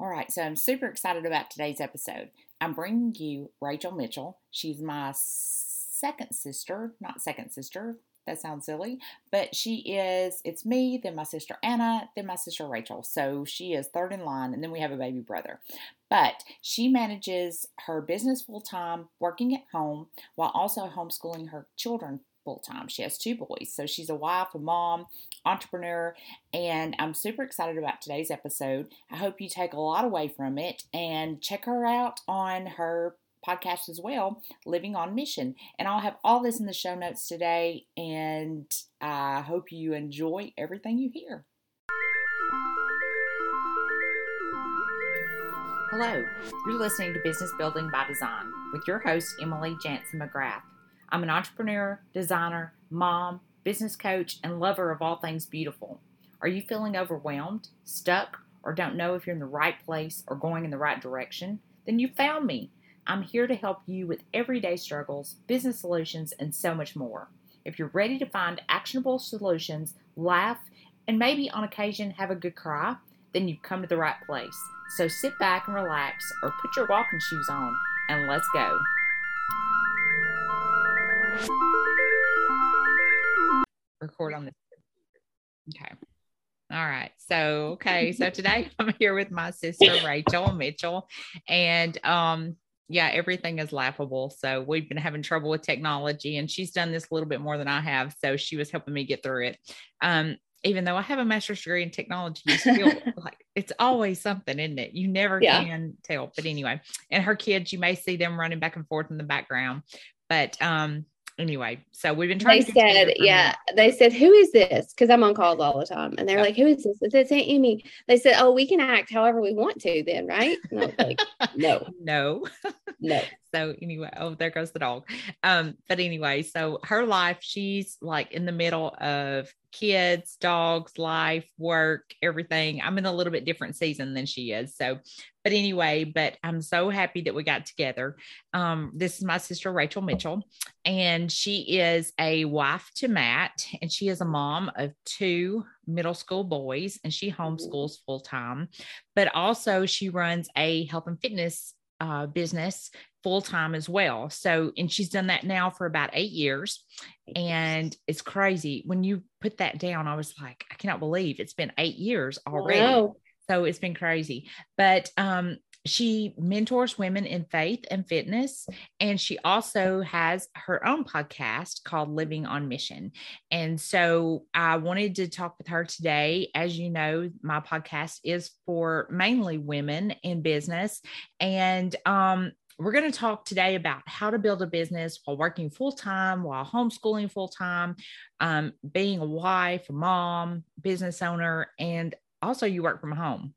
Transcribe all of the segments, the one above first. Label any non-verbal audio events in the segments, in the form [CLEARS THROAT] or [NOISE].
All right, so I'm super excited about today's episode. I'm bringing you Rachel Mitchell. She's my second sister, not second sister. That sounds silly, but she is. It's me, then my sister Anna, then my sister Rachel. So she is third in line, and then we have a baby brother. But she manages her business full time, working at home, while also homeschooling her children full time. She has two boys. So she's a wife, a mom, entrepreneur, and I'm super excited about today's episode. I hope you take a lot away from it and check her out on her podcast as well, Living on Mission. And I'll have all this in the show notes today, and I hope you enjoy everything you hear. Hello, you're listening to Business Building by Design with your host, Emily Janzen McGrath. I'm an entrepreneur, designer, mom, business coach, and lover of all things beautiful. Are you feeling overwhelmed, stuck, or don't know if you're in the right place or going in the right direction? Then you found me. I'm here to help you with everyday struggles, business solutions, and so much more. If you're ready to find actionable solutions, laugh, and maybe on occasion have a good cry, then you've come to the right place. So sit back and relax or put your walking shoes on and let's go. Record on this. Okay. All right. So, okay. So [LAUGHS] today [LAUGHS] I'm here with my sister, Rachel Mitchell. And, um, yeah, everything is laughable. So we've been having trouble with technology, and she's done this a little bit more than I have. So she was helping me get through it. Um, even though I have a master's degree in technology, you still [LAUGHS] like it's always something, isn't it? You never yeah. can tell. But anyway, and her kids, you may see them running back and forth in the background. But um, anyway, so we've been trying. They said, yeah, they said, who is this? Because I'm on calls all the time, and they're yeah. like, who is this? It's Aunt Amy. They said, oh, we can act however we want to, then, right? And I was like, [LAUGHS] no, no, no. [LAUGHS] So anyway, oh, there goes the dog. Um, but anyway, so her life, she's like in the middle of kids, dogs, life, work, everything. I'm in a little bit different season than she is. So, but anyway, but I'm so happy that we got together. Um, this is my sister Rachel Mitchell, and she is a wife to Matt, and she is a mom of two middle school boys, and she homeschools full time. But also, she runs a health and fitness uh, business full time as well. So, and she's done that now for about eight years. And it's crazy. When you put that down, I was like, I cannot believe it's been eight years already. Wow. So it's been crazy. But um, she mentors women in faith and fitness. And she also has her own podcast called Living on Mission. And so I wanted to talk with her today. As you know, my podcast is for mainly women in business. And um, we're going to talk today about how to build a business while working full time, while homeschooling full time, um, being a wife, a mom, business owner, and also you work from home.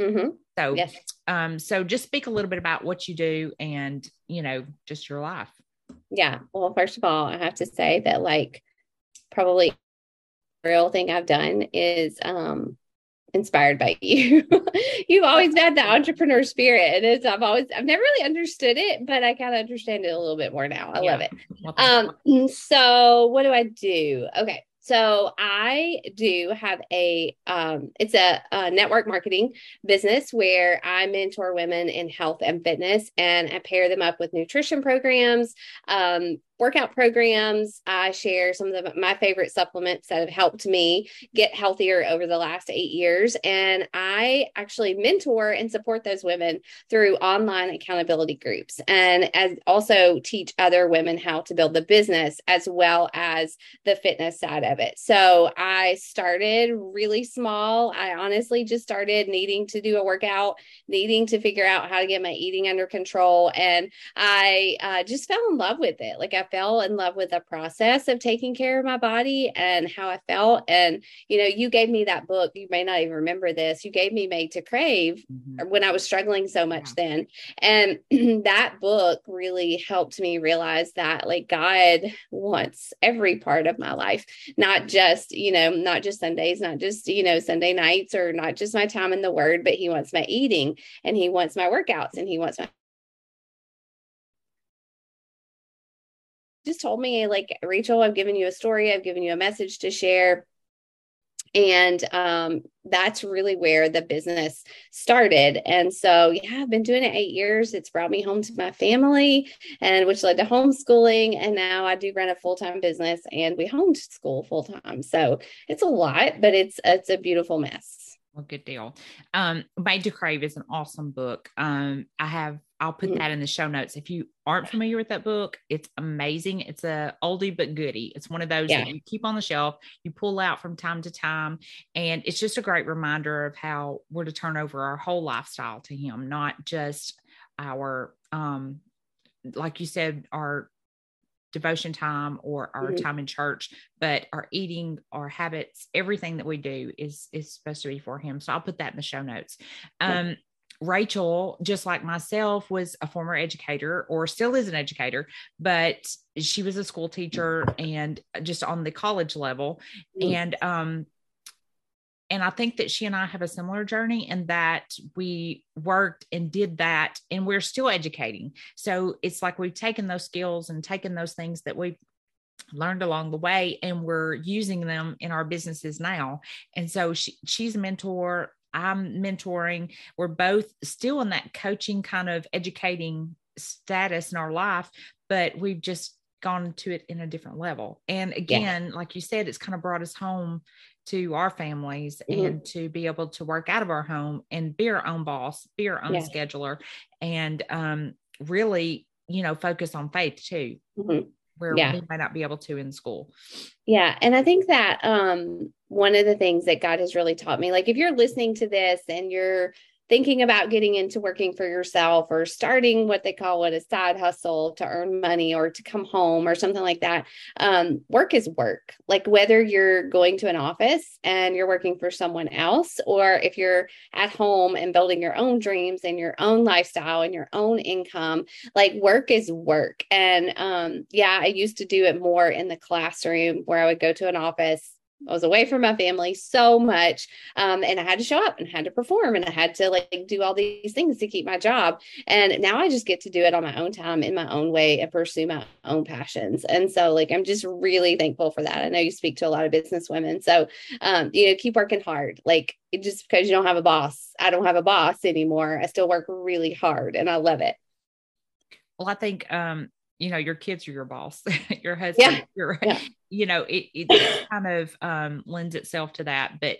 Mm-hmm. So, yes. um, so just speak a little bit about what you do and, you know, just your life. Yeah. Well, first of all, I have to say that like probably real thing I've done is um inspired by you. [LAUGHS] You've always had the entrepreneur spirit, and it's I've always I've never really understood it, but I kind of understand it a little bit more now. I yeah. love it. [LAUGHS] Um, so what do I do? Okay, so I do have a um, it's a, a, network marketing business where I mentor women in health and fitness, and I pair them up with nutrition programs, um, workout programs. I share some of the, my favorite supplements that have helped me get healthier over the last eight years. And I actually mentor and support those women through online accountability groups and as also teach other women how to build the business as well as the fitness side of it. So I started really small. I honestly just started needing to do a workout, needing to figure out how to get my eating under control. And I uh, just fell in love with it. Like I fell in love with the process of taking care of my body and how I felt. And, you know, you gave me that book. You may not even remember this. You gave me Made to Crave mm-hmm. when I was struggling so much yeah. then. And [CLEARS THROAT] that book really helped me realize that, like, God wants every part of my life, not just, you know, not just Sundays, not just, you know, Sunday nights or not just my time in the Word, but He wants my eating and He wants my workouts and He wants my just told me like Rachel, I've given you a story, I've given you a message to share. and um, that's really where the business started and so yeah i've been doing it eight years it's brought me home to my family and which led to homeschooling and now i do run a full-time business and we homeschool full-time so it's a lot but it's it's a beautiful mess well, good deal. Um, by to Crave is an awesome book. Um, I have I'll put mm. that in the show notes. If you aren't familiar with that book, it's amazing. It's a oldie but goodie. It's one of those yeah. that you keep on the shelf, you pull out from time to time, and it's just a great reminder of how we're to turn over our whole lifestyle to Him, not just our, um, like you said, our devotion time or our mm-hmm. time in church but our eating our habits everything that we do is is supposed to be for him so i'll put that in the show notes um Rachel, just like myself, was a former educator or still is an educator, but she was a school teacher and just on the college level. Mm. And um, and I think that she and I have a similar journey in that we worked and did that, and we're still educating. So it's like we've taken those skills and taken those things that we've learned along the way and we're using them in our businesses now and so she, she's a mentor I'm mentoring. We're both still in that coaching kind of educating status in our life, but we've just gone to it in a different level. And again, yeah. like you said, it's kind of brought us home to our families mm-hmm. and to be able to work out of our home and be our own boss, be our own yeah. scheduler, and um, really, you know, focus on faith too. Mm-hmm where yeah. we might not be able to in school. Yeah. And I think that um, one of the things that God has really taught me, like if you're listening to this and you're thinking about getting into working for yourself or starting what they call it a side hustle to earn money or to come home or something like that. Um, work is work. Like whether you're going to an office and you're working for someone else or if you're at home and building your own dreams and your own lifestyle and your own income like work is work. And um, yeah i used to do it more in the classroom where i would go to an office I was away from my family so much. Um, and I had to show up and had to perform and I had to like do all these things to keep my job. And now I just get to do it on my own time in my own way and pursue my own passions. And so like I'm just really thankful for that. I know you speak to a lot of business women. So um, you know, keep working hard. Like just because you don't have a boss, I don't have a boss anymore. I still work really hard and I love it. Well, I think um you know your kids are your boss your husband yeah. your yeah. You know it, it [CLEARS THROAT] kind of um lends itself to that but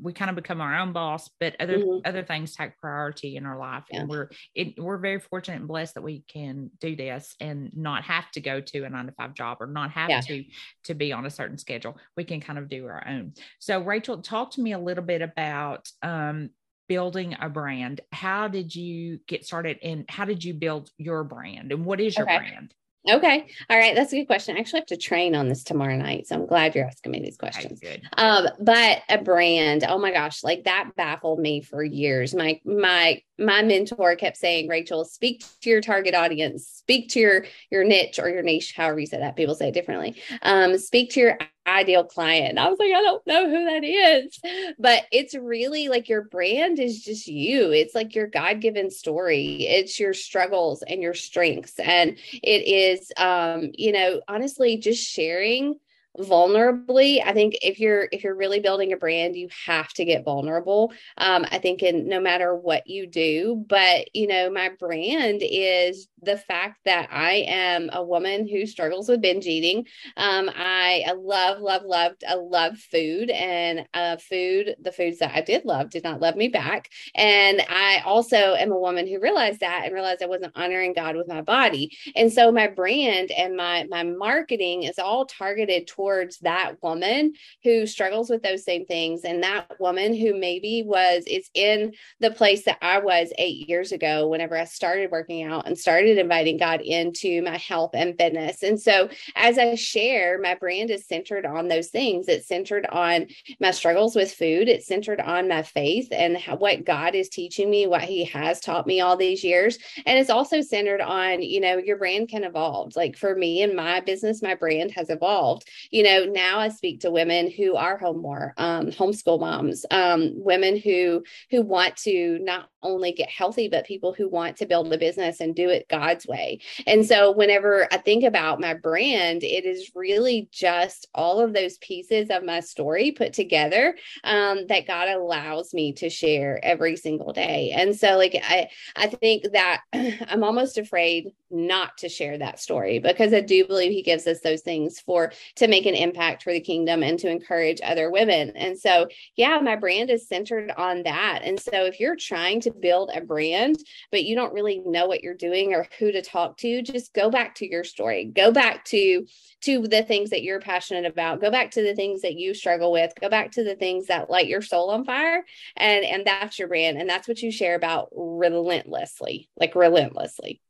we kind of become our own boss but other mm-hmm. other things take priority in our life yeah. and we're it, we're very fortunate and blessed that we can do this and not have to go to a nine to five job or not have to to be on a certain schedule we can kind of do our own so rachel talk to me a little bit about um building a brand how did you get started and how did you build your brand and what is your okay. brand Okay. All right. That's a good question. I actually have to train on this tomorrow night. So I'm glad you're asking me these questions. Um, but a brand, oh my gosh, like that baffled me for years. My my my mentor kept saying, Rachel, speak to your target audience, speak to your your niche or your niche, however you say that. People say it differently. Um, speak to your ideal client. I was like, I don't know who that is. But it's really like your brand is just you. It's like your God-given story. It's your struggles and your strengths. And it is um, you know, honestly, just sharing vulnerably i think if you're if you're really building a brand you have to get vulnerable. Um, i think in no matter what you do but you know my brand is the fact that i am a woman who struggles with binge eating. Um, I, I love love loved i love food and uh, food the foods that i did love did not love me back. And i also am a woman who realized that and realized i wasn't honoring god with my body. And so my brand and my my marketing is all targeted towards that woman who struggles with those same things. And that woman who maybe was is in the place that I was 8 years ago whenever I started working out and started inviting God into my health and fitness. And so as I share, my brand is centered on those things. It's centered on my struggles with food, it's centered on my faith and how, what God is teaching me, what he has taught me all these years. And it's also centered on, you know, your brand can evolve. Like for me and my business, my brand has evolved you know, now I speak to women who are home more, um, homeschool moms, um, women who who want to not only get healthy, but people who want to build a business and do it God's way. And so whenever I think about my brand, it is really just all of those pieces of my story put together um, that God allows me to share every single day. And so like I I think that [CLEARS THROAT] I'm almost afraid not to share that story because I do believe he gives us those things for to make an impact for the kingdom and to encourage other women. And so, yeah, my brand is centered on that. And so, if you're trying to build a brand, but you don't really know what you're doing or who to talk to, just go back to your story. Go back to to the things that you're passionate about. Go back to the things that you struggle with. Go back to the things that light your soul on fire. And and that's your brand and that's what you share about relentlessly. Like relentlessly.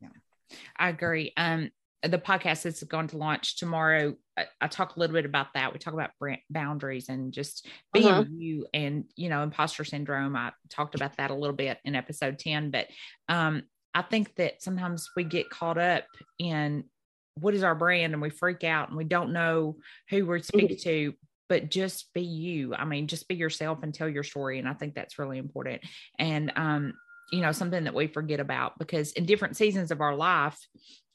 Yeah. I agree. Um the podcast is going to launch tomorrow. I, I, talk a little bit about that. We talk about brand boundaries and just being uh-huh. you and, you know, imposter syndrome. I talked about that a little bit in episode 10, but um, I think that sometimes we get caught up in what is our brand and we freak out and we don't know who we're speaking mm-hmm. to, but just be you. I mean, just be yourself and tell your story. And I think that's really important. And, um, you know, something that we forget about because in different seasons of our life,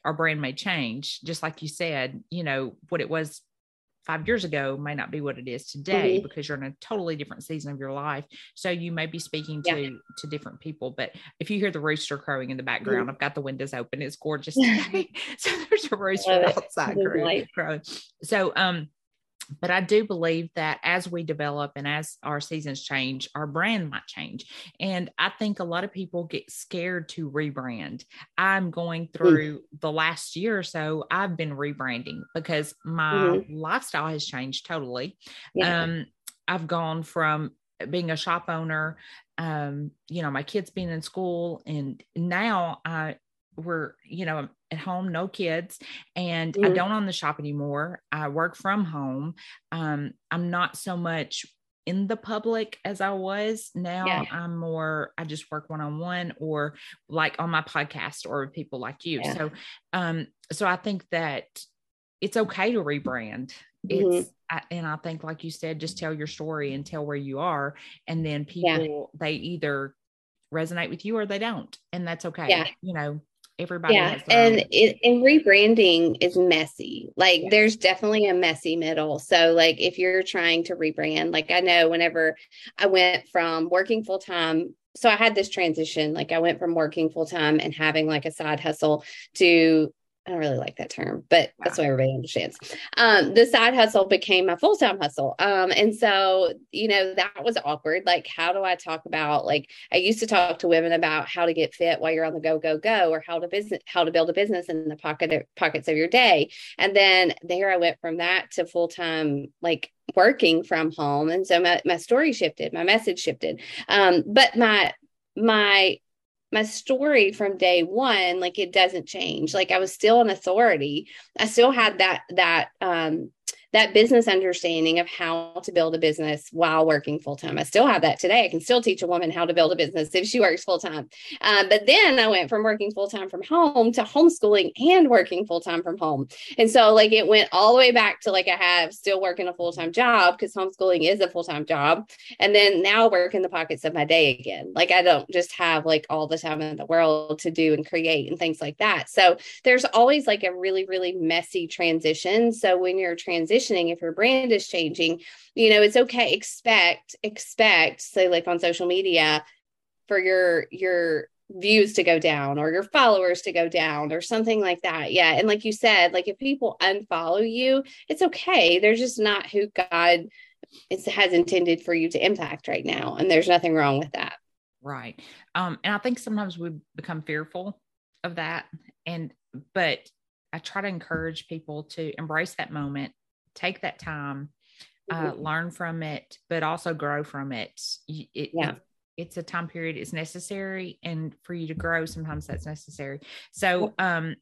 our brand may change. Just like you said, you know, what it was five years ago may not be what it is today mm-hmm. because you're in a totally different season of your life. So you may be speaking to yeah. to different people. But if you hear the rooster crowing in the background, mm-hmm. I've got the windows open. It's gorgeous [LAUGHS] today. [LAUGHS] so there's a rooster outside crowing. So um but I do believe that as we develop and as our seasons change, our brand might change. And I think a lot of people get scared to rebrand. I'm going through mm. the last year or so, I've been rebranding because my mm-hmm. lifestyle has changed totally. Yeah. Um, I've gone from being a shop owner, um, you know, my kids being in school, and now I we're you know at home no kids and mm-hmm. i don't own the shop anymore i work from home um, i'm not so much in the public as i was now yeah. i'm more i just work one-on-one or like on my podcast or people like you yeah. so um so i think that it's okay to rebrand mm-hmm. it's I, and i think like you said just tell your story and tell where you are and then people yeah. they either resonate with you or they don't and that's okay yeah. you know everybody yeah and it, and rebranding is messy like yeah. there's definitely a messy middle so like if you're trying to rebrand like i know whenever i went from working full-time so i had this transition like i went from working full-time and having like a side hustle to I don't really like that term, but wow. that's what everybody understands. Um, the side hustle became my full time hustle. Um, and so, you know, that was awkward. Like, how do I talk about, like, I used to talk to women about how to get fit while you're on the go, go, go, or how to business, how to build a business in the pocket of, pockets of your day. And then there I went from that to full time, like, working from home. And so my, my story shifted, my message shifted. Um, but my, my my story from day one like it doesn't change. Like i was still an authority. I still had that that um that business understanding of how to build a business while working full time. I still have that today. I can still teach a woman how to build a business if she works full time. Um, but then I went from working full time from home to homeschooling and working full time from home. And so, like, it went all the way back to like I have still working a full time job because homeschooling is a full time job. And then now work in the pockets of my day again. Like, I don't just have like all the time in the world to do and create and things like that. So, there's always like a really, really messy transition. So, when you're transitioning, if your brand is changing you know it's okay expect expect say like on social media for your your views to go down or your followers to go down or something like that. Yeah and like you said like if people unfollow you it's okay. They're just not who god is, has intended for you to impact right now and there's nothing wrong with that. Right. Um and i think sometimes we become fearful of that and but I try to encourage people to embrace that moment take that time, uh, mm-hmm. learn from it, but also grow from it. it yeah. It, it's a time period it's necessary and for you to grow sometimes that's necessary so um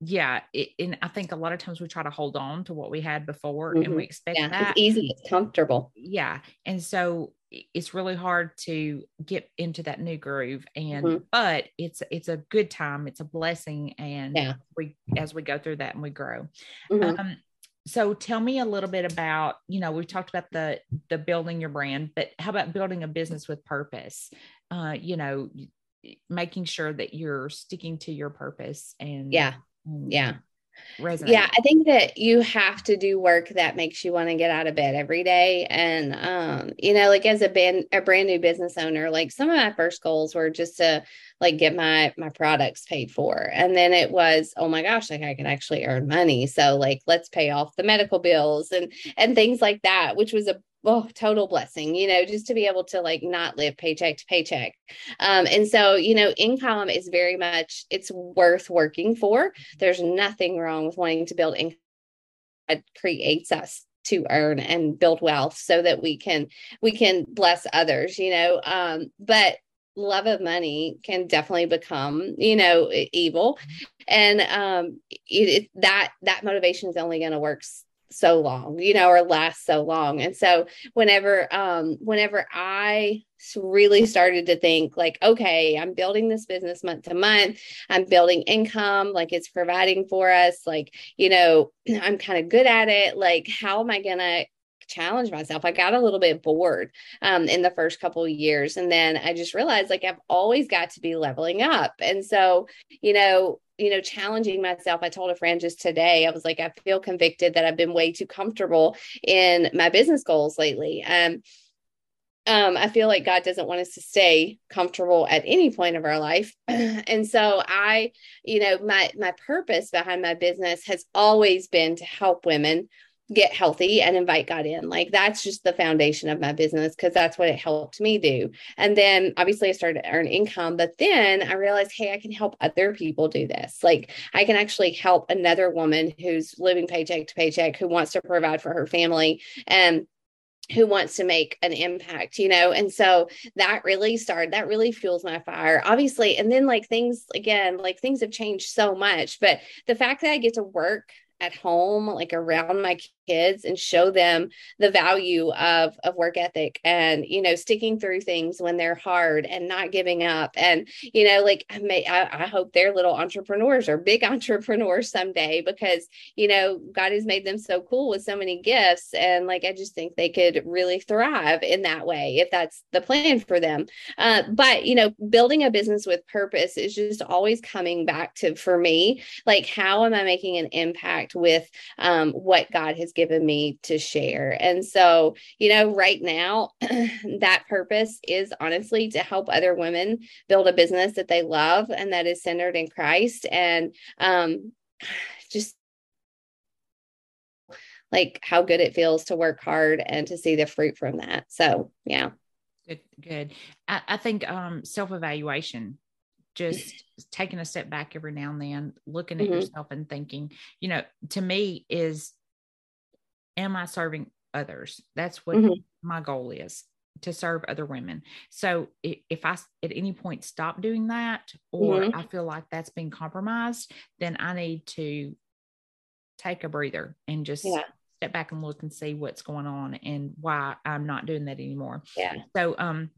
yeah it, and i think a lot of times we try to hold on to what we had before mm-hmm. and we expect yeah, that it's easy it's comfortable yeah and so it's really hard to get into that new groove and mm-hmm. but it's it's a good time it's a blessing and yeah. we as we go through that and we grow mm-hmm. um so tell me a little bit about you know we've talked about the the building your brand but how about building a business with purpose? Uh you know making sure that you're sticking to your purpose and yeah. yeah resonate. Yeah, I think that you have to do work that makes you want to get out of bed every day. And um, you know, like as a band a brand new business owner, like some of my first goals were just to like get my my products paid for. And then it was, oh my gosh, like I can actually earn money. So like let's pay off the medical bills and and things like that, which was a oh total blessing you know just to be able to like not live paycheck to paycheck. Um and so you know income is very much it's worth working for. There's nothing wrong with wanting to build income that creates us to earn and build wealth so that we can we can bless others you know um but love of money can definitely become you know evil. And um it, it, that that motivation is only going to work so long you know or last so long and so whenever um whenever i really started to think like okay i'm building this business month to month i'm building income like it's providing for us like you know [CLEARS THROAT] i'm kind of good at it like how am i going to challenge myself. I got a little bit bored um, in the first couple years. And then I just realized like I've always got to be leveling up. And so, you know, you know, challenging myself. I told a friend just today, I was like, I feel convicted that I've been way too comfortable in my business goals lately. Um, um, I feel like God doesn't want us to stay comfortable at any point of our life. [CLEARS THROAT] and so I, you know, my my purpose behind my business has always been to help women get healthy and invite God in. Like that's just the foundation of my business because that's what it helped me do. And then obviously I started to earn income, but then I realized, hey, I can help other people do this. Like I can actually help another woman who's living paycheck to paycheck who wants to provide for her family and who wants to make an impact, you know? And so that really started, that really fuels my fire, obviously. And then, like, things again, like things have changed so much, but the fact that I get to work at home, like around my kids and show them the value of of work ethic and you know sticking through things when they're hard and not giving up. And you know like I may I, I hope they're little entrepreneurs or big [LAUGHS] entrepreneurs someday because you know God has made them so cool with so many gifts. And like I just think they could really thrive in that way if that's the plan for them. Uh, but you know building a business with purpose is just always coming back to for me like how am I making an impact with um, what God has given me to share. And so, you know, right now, [CLEARS THROAT] that purpose is honestly to help other women build a business that they love and that is centered in Christ. And um, [SIGHS] just like how good it feels to work hard and to see the fruit from that. So, yeah. Good, good. I, I think um, self evaluation just taking a step back every now and then, looking at mm-hmm. yourself and thinking, you know, to me is am I serving others? That's what mm-hmm. my goal is to serve other women. So if I at any point stop doing that, or mm-hmm. I feel like that's been compromised, then I need to take a breather and just yeah. step back and look and see what's going on and why I'm not doing that anymore. Yeah. So, um,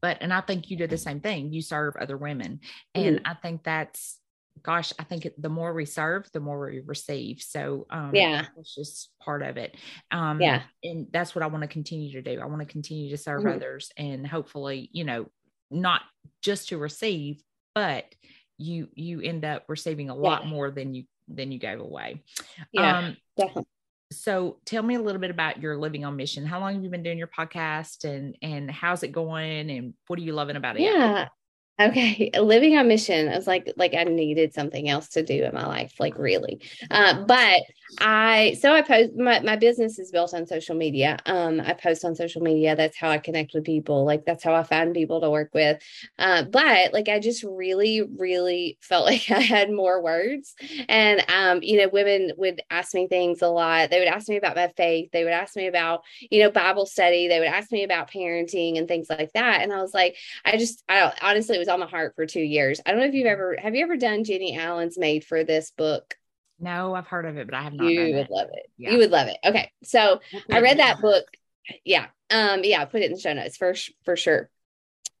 but and I think you did the same thing. You serve other women, and mm-hmm. I think that's gosh, I think the more we serve, the more we receive. So um, yeah, it's just part of it. Um, yeah, and that's what I want to continue to do. I want to continue to serve mm-hmm. others, and hopefully, you know, not just to receive, but you you end up receiving a lot yeah. more than you than you gave away. Yeah, um, definitely. So tell me a little bit about your living on mission. How long have you been doing your podcast and and how's it going and what are you loving about it? Yeah. Okay, living on mission. I was like, like I needed something else to do in my life, like really. Uh, but I, so I post my my business is built on social media. Um, I post on social media. That's how I connect with people. Like that's how I find people to work with. Uh, but like I just really, really felt [LAUGHS] like I had more words, and um, you know, women would ask me things a lot. They would ask me about my faith. They would ask me about you know Bible study. They would ask me about parenting and things like that. And I was like, I just, I honestly it was on my heart for two years. I don't know if you've ever have you ever done Jennie Allen's Made for This book? No, I've heard of it, but I have not. You would it. love it. Yeah. You would love it. Okay, so I read that book. Yeah, um, yeah, put it in the show notes for for sure.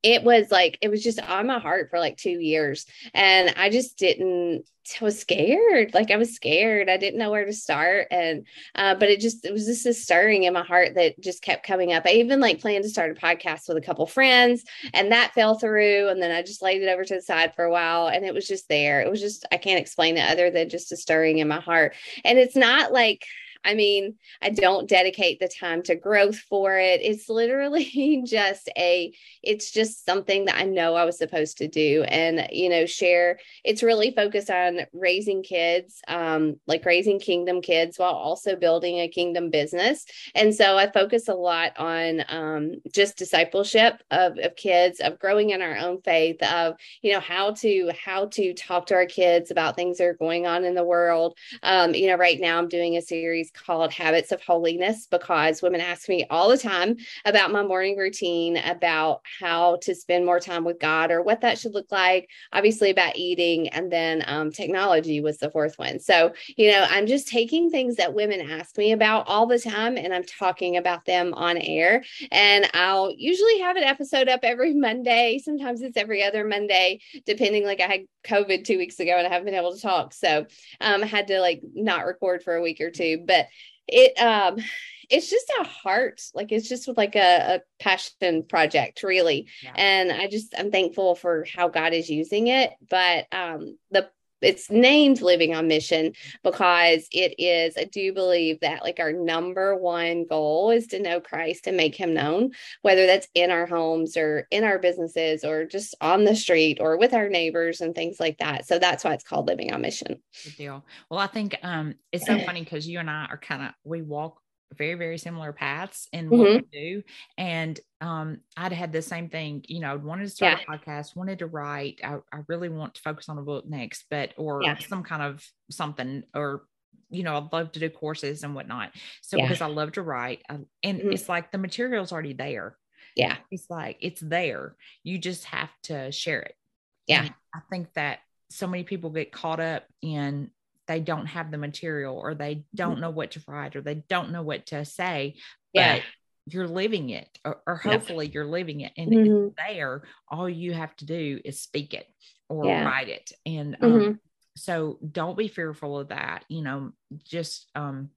It was like it was just on my heart for like two years and i just didn't I was scared. Like I was scared. I didn't know where to start. And uh, but it just it was just a stirring in my heart that just kept coming up. I even like planned to start a podcast with a couple friends and that fell through. And then I just laid it over to the side for a while and it was just there. It was just I can't explain it other than just a stirring in my heart. And it's not like I mean, I don't dedicate the time to growth for it. It's literally [LAUGHS] just a, it's just something that I know I was supposed to do and, you know, share. It's really focused on raising kids, um, like raising kingdom kids while also building a kingdom business. And so I focus a lot on um, just discipleship of, of kids, of growing in our own faith, of, you know, how to, how to talk to our kids about things that are going on in the world. Um, you know, right now I'm doing a series called Habits of Holiness because women ask me all the time about my morning routine, about how to spend more time with God or what that should look like. Obviously, about eating, and then um, technology was the fourth one. So, you know, I'm just taking things that women ask me about all the time and I'm talking about them on air. And I'll usually have an episode up every Monday. Sometimes it's every other Monday, depending. Like I had COVID two weeks ago and I haven't been able to talk. So um, I had to like not record for a week or two. But it um it's just a heart like it's just like a, a passion project really yeah. and i just i'm thankful for how god is using it but um the it's named living on mission because it is i do believe that like our number one goal is to know christ and make him known whether that's in our homes or in our businesses or just on the street or with our neighbors and things like that. So that's why it's called living on mission. Good deal. Well i think um it's so [CLEARS THROAT] funny because you and i are kind of we walk very very similar paths in what mm-hmm. we do and um i'd had the same thing you know i wanted to start yeah. a podcast wanted to write I, I really want to focus on a book next but or yeah. some kind of something or you know, I'd love to do courses and whatnot. So yeah. because I love to write, I, and mm-hmm. it's like the material's already there. Yeah, it's like it's there. You just have to share it. Yeah, and I think that so many people get caught up in they don't have the material or they don't mm-hmm. know what to write or they don't know what to say yeah. but you're living it or, or hopefully yep. you're living it and mm-hmm. it's there all you have to do is speak it or yeah. write it and um, mm-hmm. so don't be fearful of that you know just um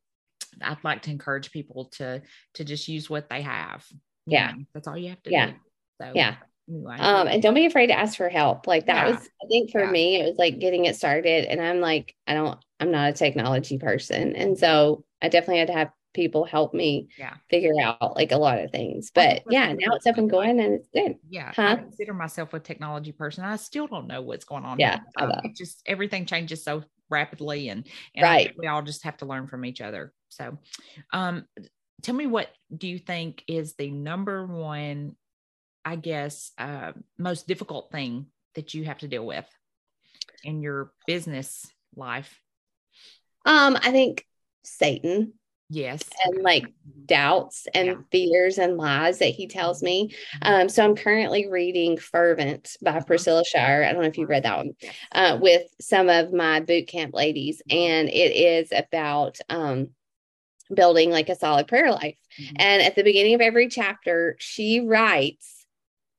i'd like to encourage people to to just use what they have yeah know, that's all you have to yeah do so yeah um and don't be afraid to ask for help like that yeah. was i think for yeah. me it was like getting it started and i'm like i don't i'm not a technology person and so i definitely had to have people help me yeah. figure out like a lot of things but yeah now it's up and going and it's good yeah huh? i consider myself a technology person i still don't know what's going on yeah um, just everything changes so rapidly and, and right we all just have to learn from each other so um tell me what do you think is the number one I guess, uh, most difficult thing that you have to deal with in your business life? Um, I think Satan. Yes. And like doubts and yeah. fears and lies that he tells me. Mm-hmm. Um, so I'm currently reading Fervent by uh-huh. Priscilla Shirer. I don't know if you read that one uh, with some of my boot camp ladies. And it is about um, building like a solid prayer life. Mm-hmm. And at the beginning of every chapter, she writes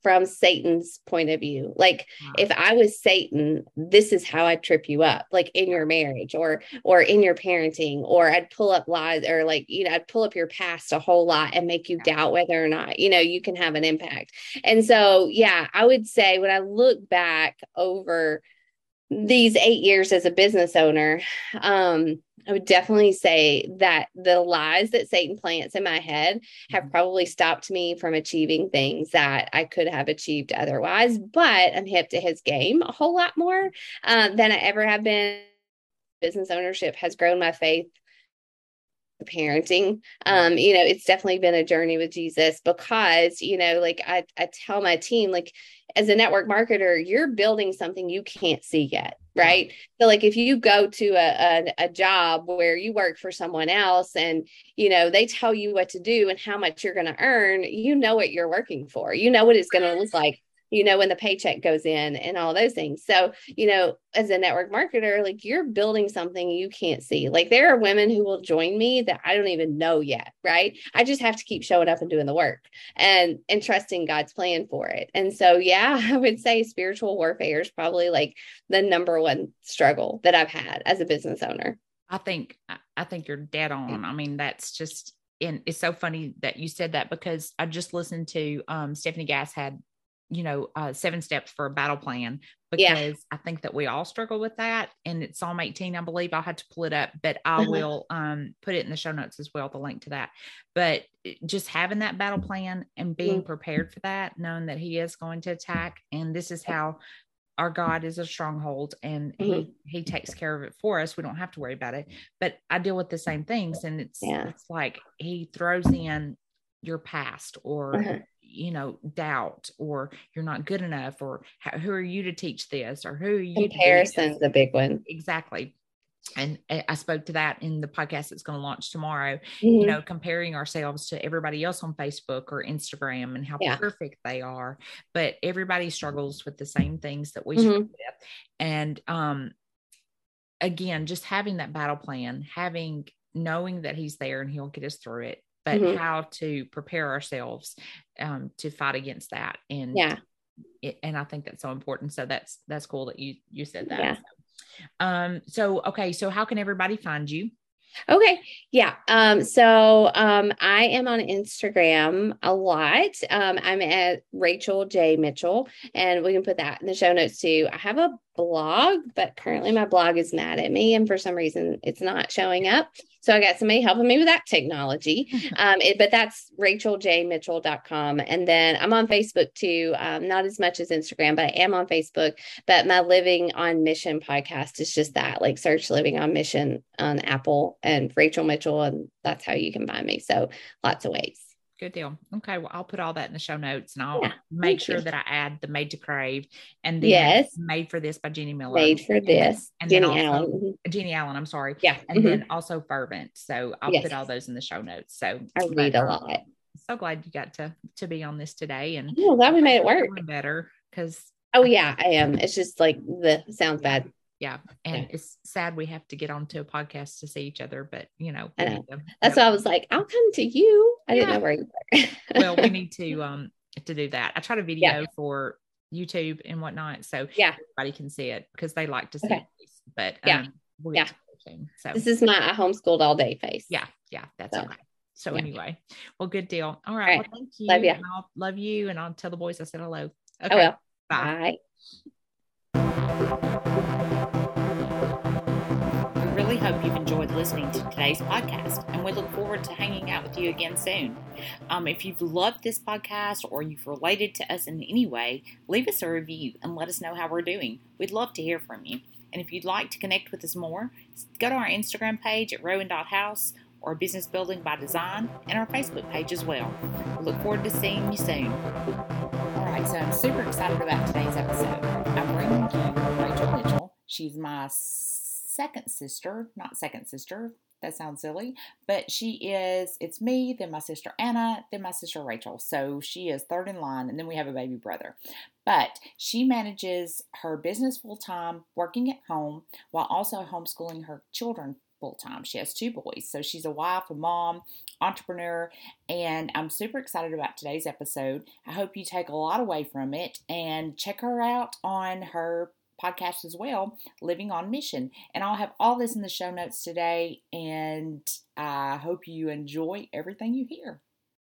from Satan's point of view. Like wow. if I was Satan, this is how I'd trip you up, like in your marriage or or in your parenting, or I'd pull up lies or like, you know, I'd pull up your past a whole lot and make you doubt whether or not, you know, you can have an impact. And so yeah, I would say when I look back over these eight years as a business owner, um, I would definitely say that the lies that Satan plants in my head have mm-hmm. probably stopped me from achieving things that I could have achieved otherwise. But I'm hip to his game a whole lot more uh, than I ever have been. Business ownership has grown my faith parenting. Um you know it's definitely been a journey with jesus because you know like i i tell my team like as a network marketer you're building something you can't see yet right? So like if you go to a, a, a job where you work for someone else and you know they tell you what to do and how much you're going to earn you know what you're working for. You know what it's going to look like you know, when the paycheck goes in and all those things. So, you know, as a network marketer, like you're building something you can't see. Like there are women who will join me that I don't even know yet, right? I just have to keep showing up and doing the work and and trusting God's plan for it. And so, yeah, [LAUGHS] I would say spiritual warfare is probably like the number one struggle that I've had as a business owner. I think I think you're dead on. I mean, that's just and it's so funny that you said that because I just listened to um, Stefanie Gass had you know, uh, seven steps for a battle plan because yeah. I think that we all struggle with that. And it's Psalm 18, I believe. I'll have to pull it up, but I mm-hmm. will um, put it in the show notes as well, the link to that. But just having that battle plan and being mm-hmm. prepared for that, knowing that He is going to attack, and this is how our God is a stronghold and mm-hmm. he he takes care of it for us. We don't have to worry about it. But I deal with the same things and it's yeah. it's like he throws in your past or uh-huh you know doubt or you're not good enough or who are you to teach this or who are you comparison's a big one exactly and I spoke to that in the podcast that's going to launch tomorrow. Mm-hmm. You know, comparing ourselves to everybody else on Facebook or Instagram and how yeah. perfect they are, but everybody struggles with the same things that we mm-hmm. struggle with. And um, again, just having that battle plan, having knowing that he's there and he'll get us through it, but mm-hmm. how to prepare ourselves um, to fight against that. And yeah, it, and I think that's so important. So that's that's cool that you you said that. Yeah. Um. So okay. So how can everybody find you? Okay. Yeah. Um, so um, I am on Instagram a lot. Um, I'm at Rachel J. Mitchell, and we can put that in the show notes too. I have a blog, but currently my blog is mad at me, and for some reason it's not showing up. So I got somebody helping me with that technology. [LAUGHS] Um, it, but that's racheljmitchell.com. And then I'm on Facebook too, um, not as much as Instagram, but I am on Facebook. But my Living on Mission podcast is just that like search Living on Mission on Apple and Rachel Mitchell. And that's how you can find me. So lots of ways. Good deal. Okay. Well, I'll put all that in the show notes and I'll yeah, make sure you. that I add the Made to Crave and the yes. Made for This by Jenny Miller. Made for This. And Jennie also, Allen. Mm-hmm. Jennie Allen, I'm sorry. Yeah. And mm-hmm. then also Fervent. So I'll yes. put all those in the show notes. So I read a lot. So glad you got to to be on this today. And oh, glad we made it work. Better because Oh yeah, I am. It's just like the sounds bad yeah and yeah. it's sad we have to get onto a podcast to see each other but you know, know. that's why i was like i'll come to you i yeah. didn't know where you were well we [LAUGHS] need to um to do that i try to video yeah. for youtube and whatnot so yeah everybody can see it because they like to see okay. it but yeah um, we'll yeah so this is my homeschooled all day face yeah yeah that's so. okay so yeah. anyway, well, good deal. All right. All right. Well, thank you. Love you. I'll love you. And I'll tell the boys I said hello. Okay. Bye. Bye hope you've enjoyed listening to today's podcast, and we look forward to hanging out with you again soon. Um, if you've loved this podcast or you've related to us in any way, leave us a review and let us know how we're doing. We'd love to hear from you. And if you'd like to connect with us more, go to our Instagram page at rowan.house or Business Building by Design and our Facebook page as well. We look forward to seeing you soon. All right, so I'm super excited about today's episode. I'm bringing you Rachel Mitchell. She's my second sister, not second sister, that sounds silly, but she is, it's me, then my sister Anna, then my sister Rachel. So she is third in line, and then we have a baby brother. But she manages her business full time, working at home, while also homeschooling her children full time. She has two boys, so she's a wife, a mom, entrepreneur, and I'm super excited about today's episode. I hope you take a lot away from it and check her out on her podcast as well, Living on Mission. And I'll have all this in the show notes today, and I hope you enjoy everything you hear.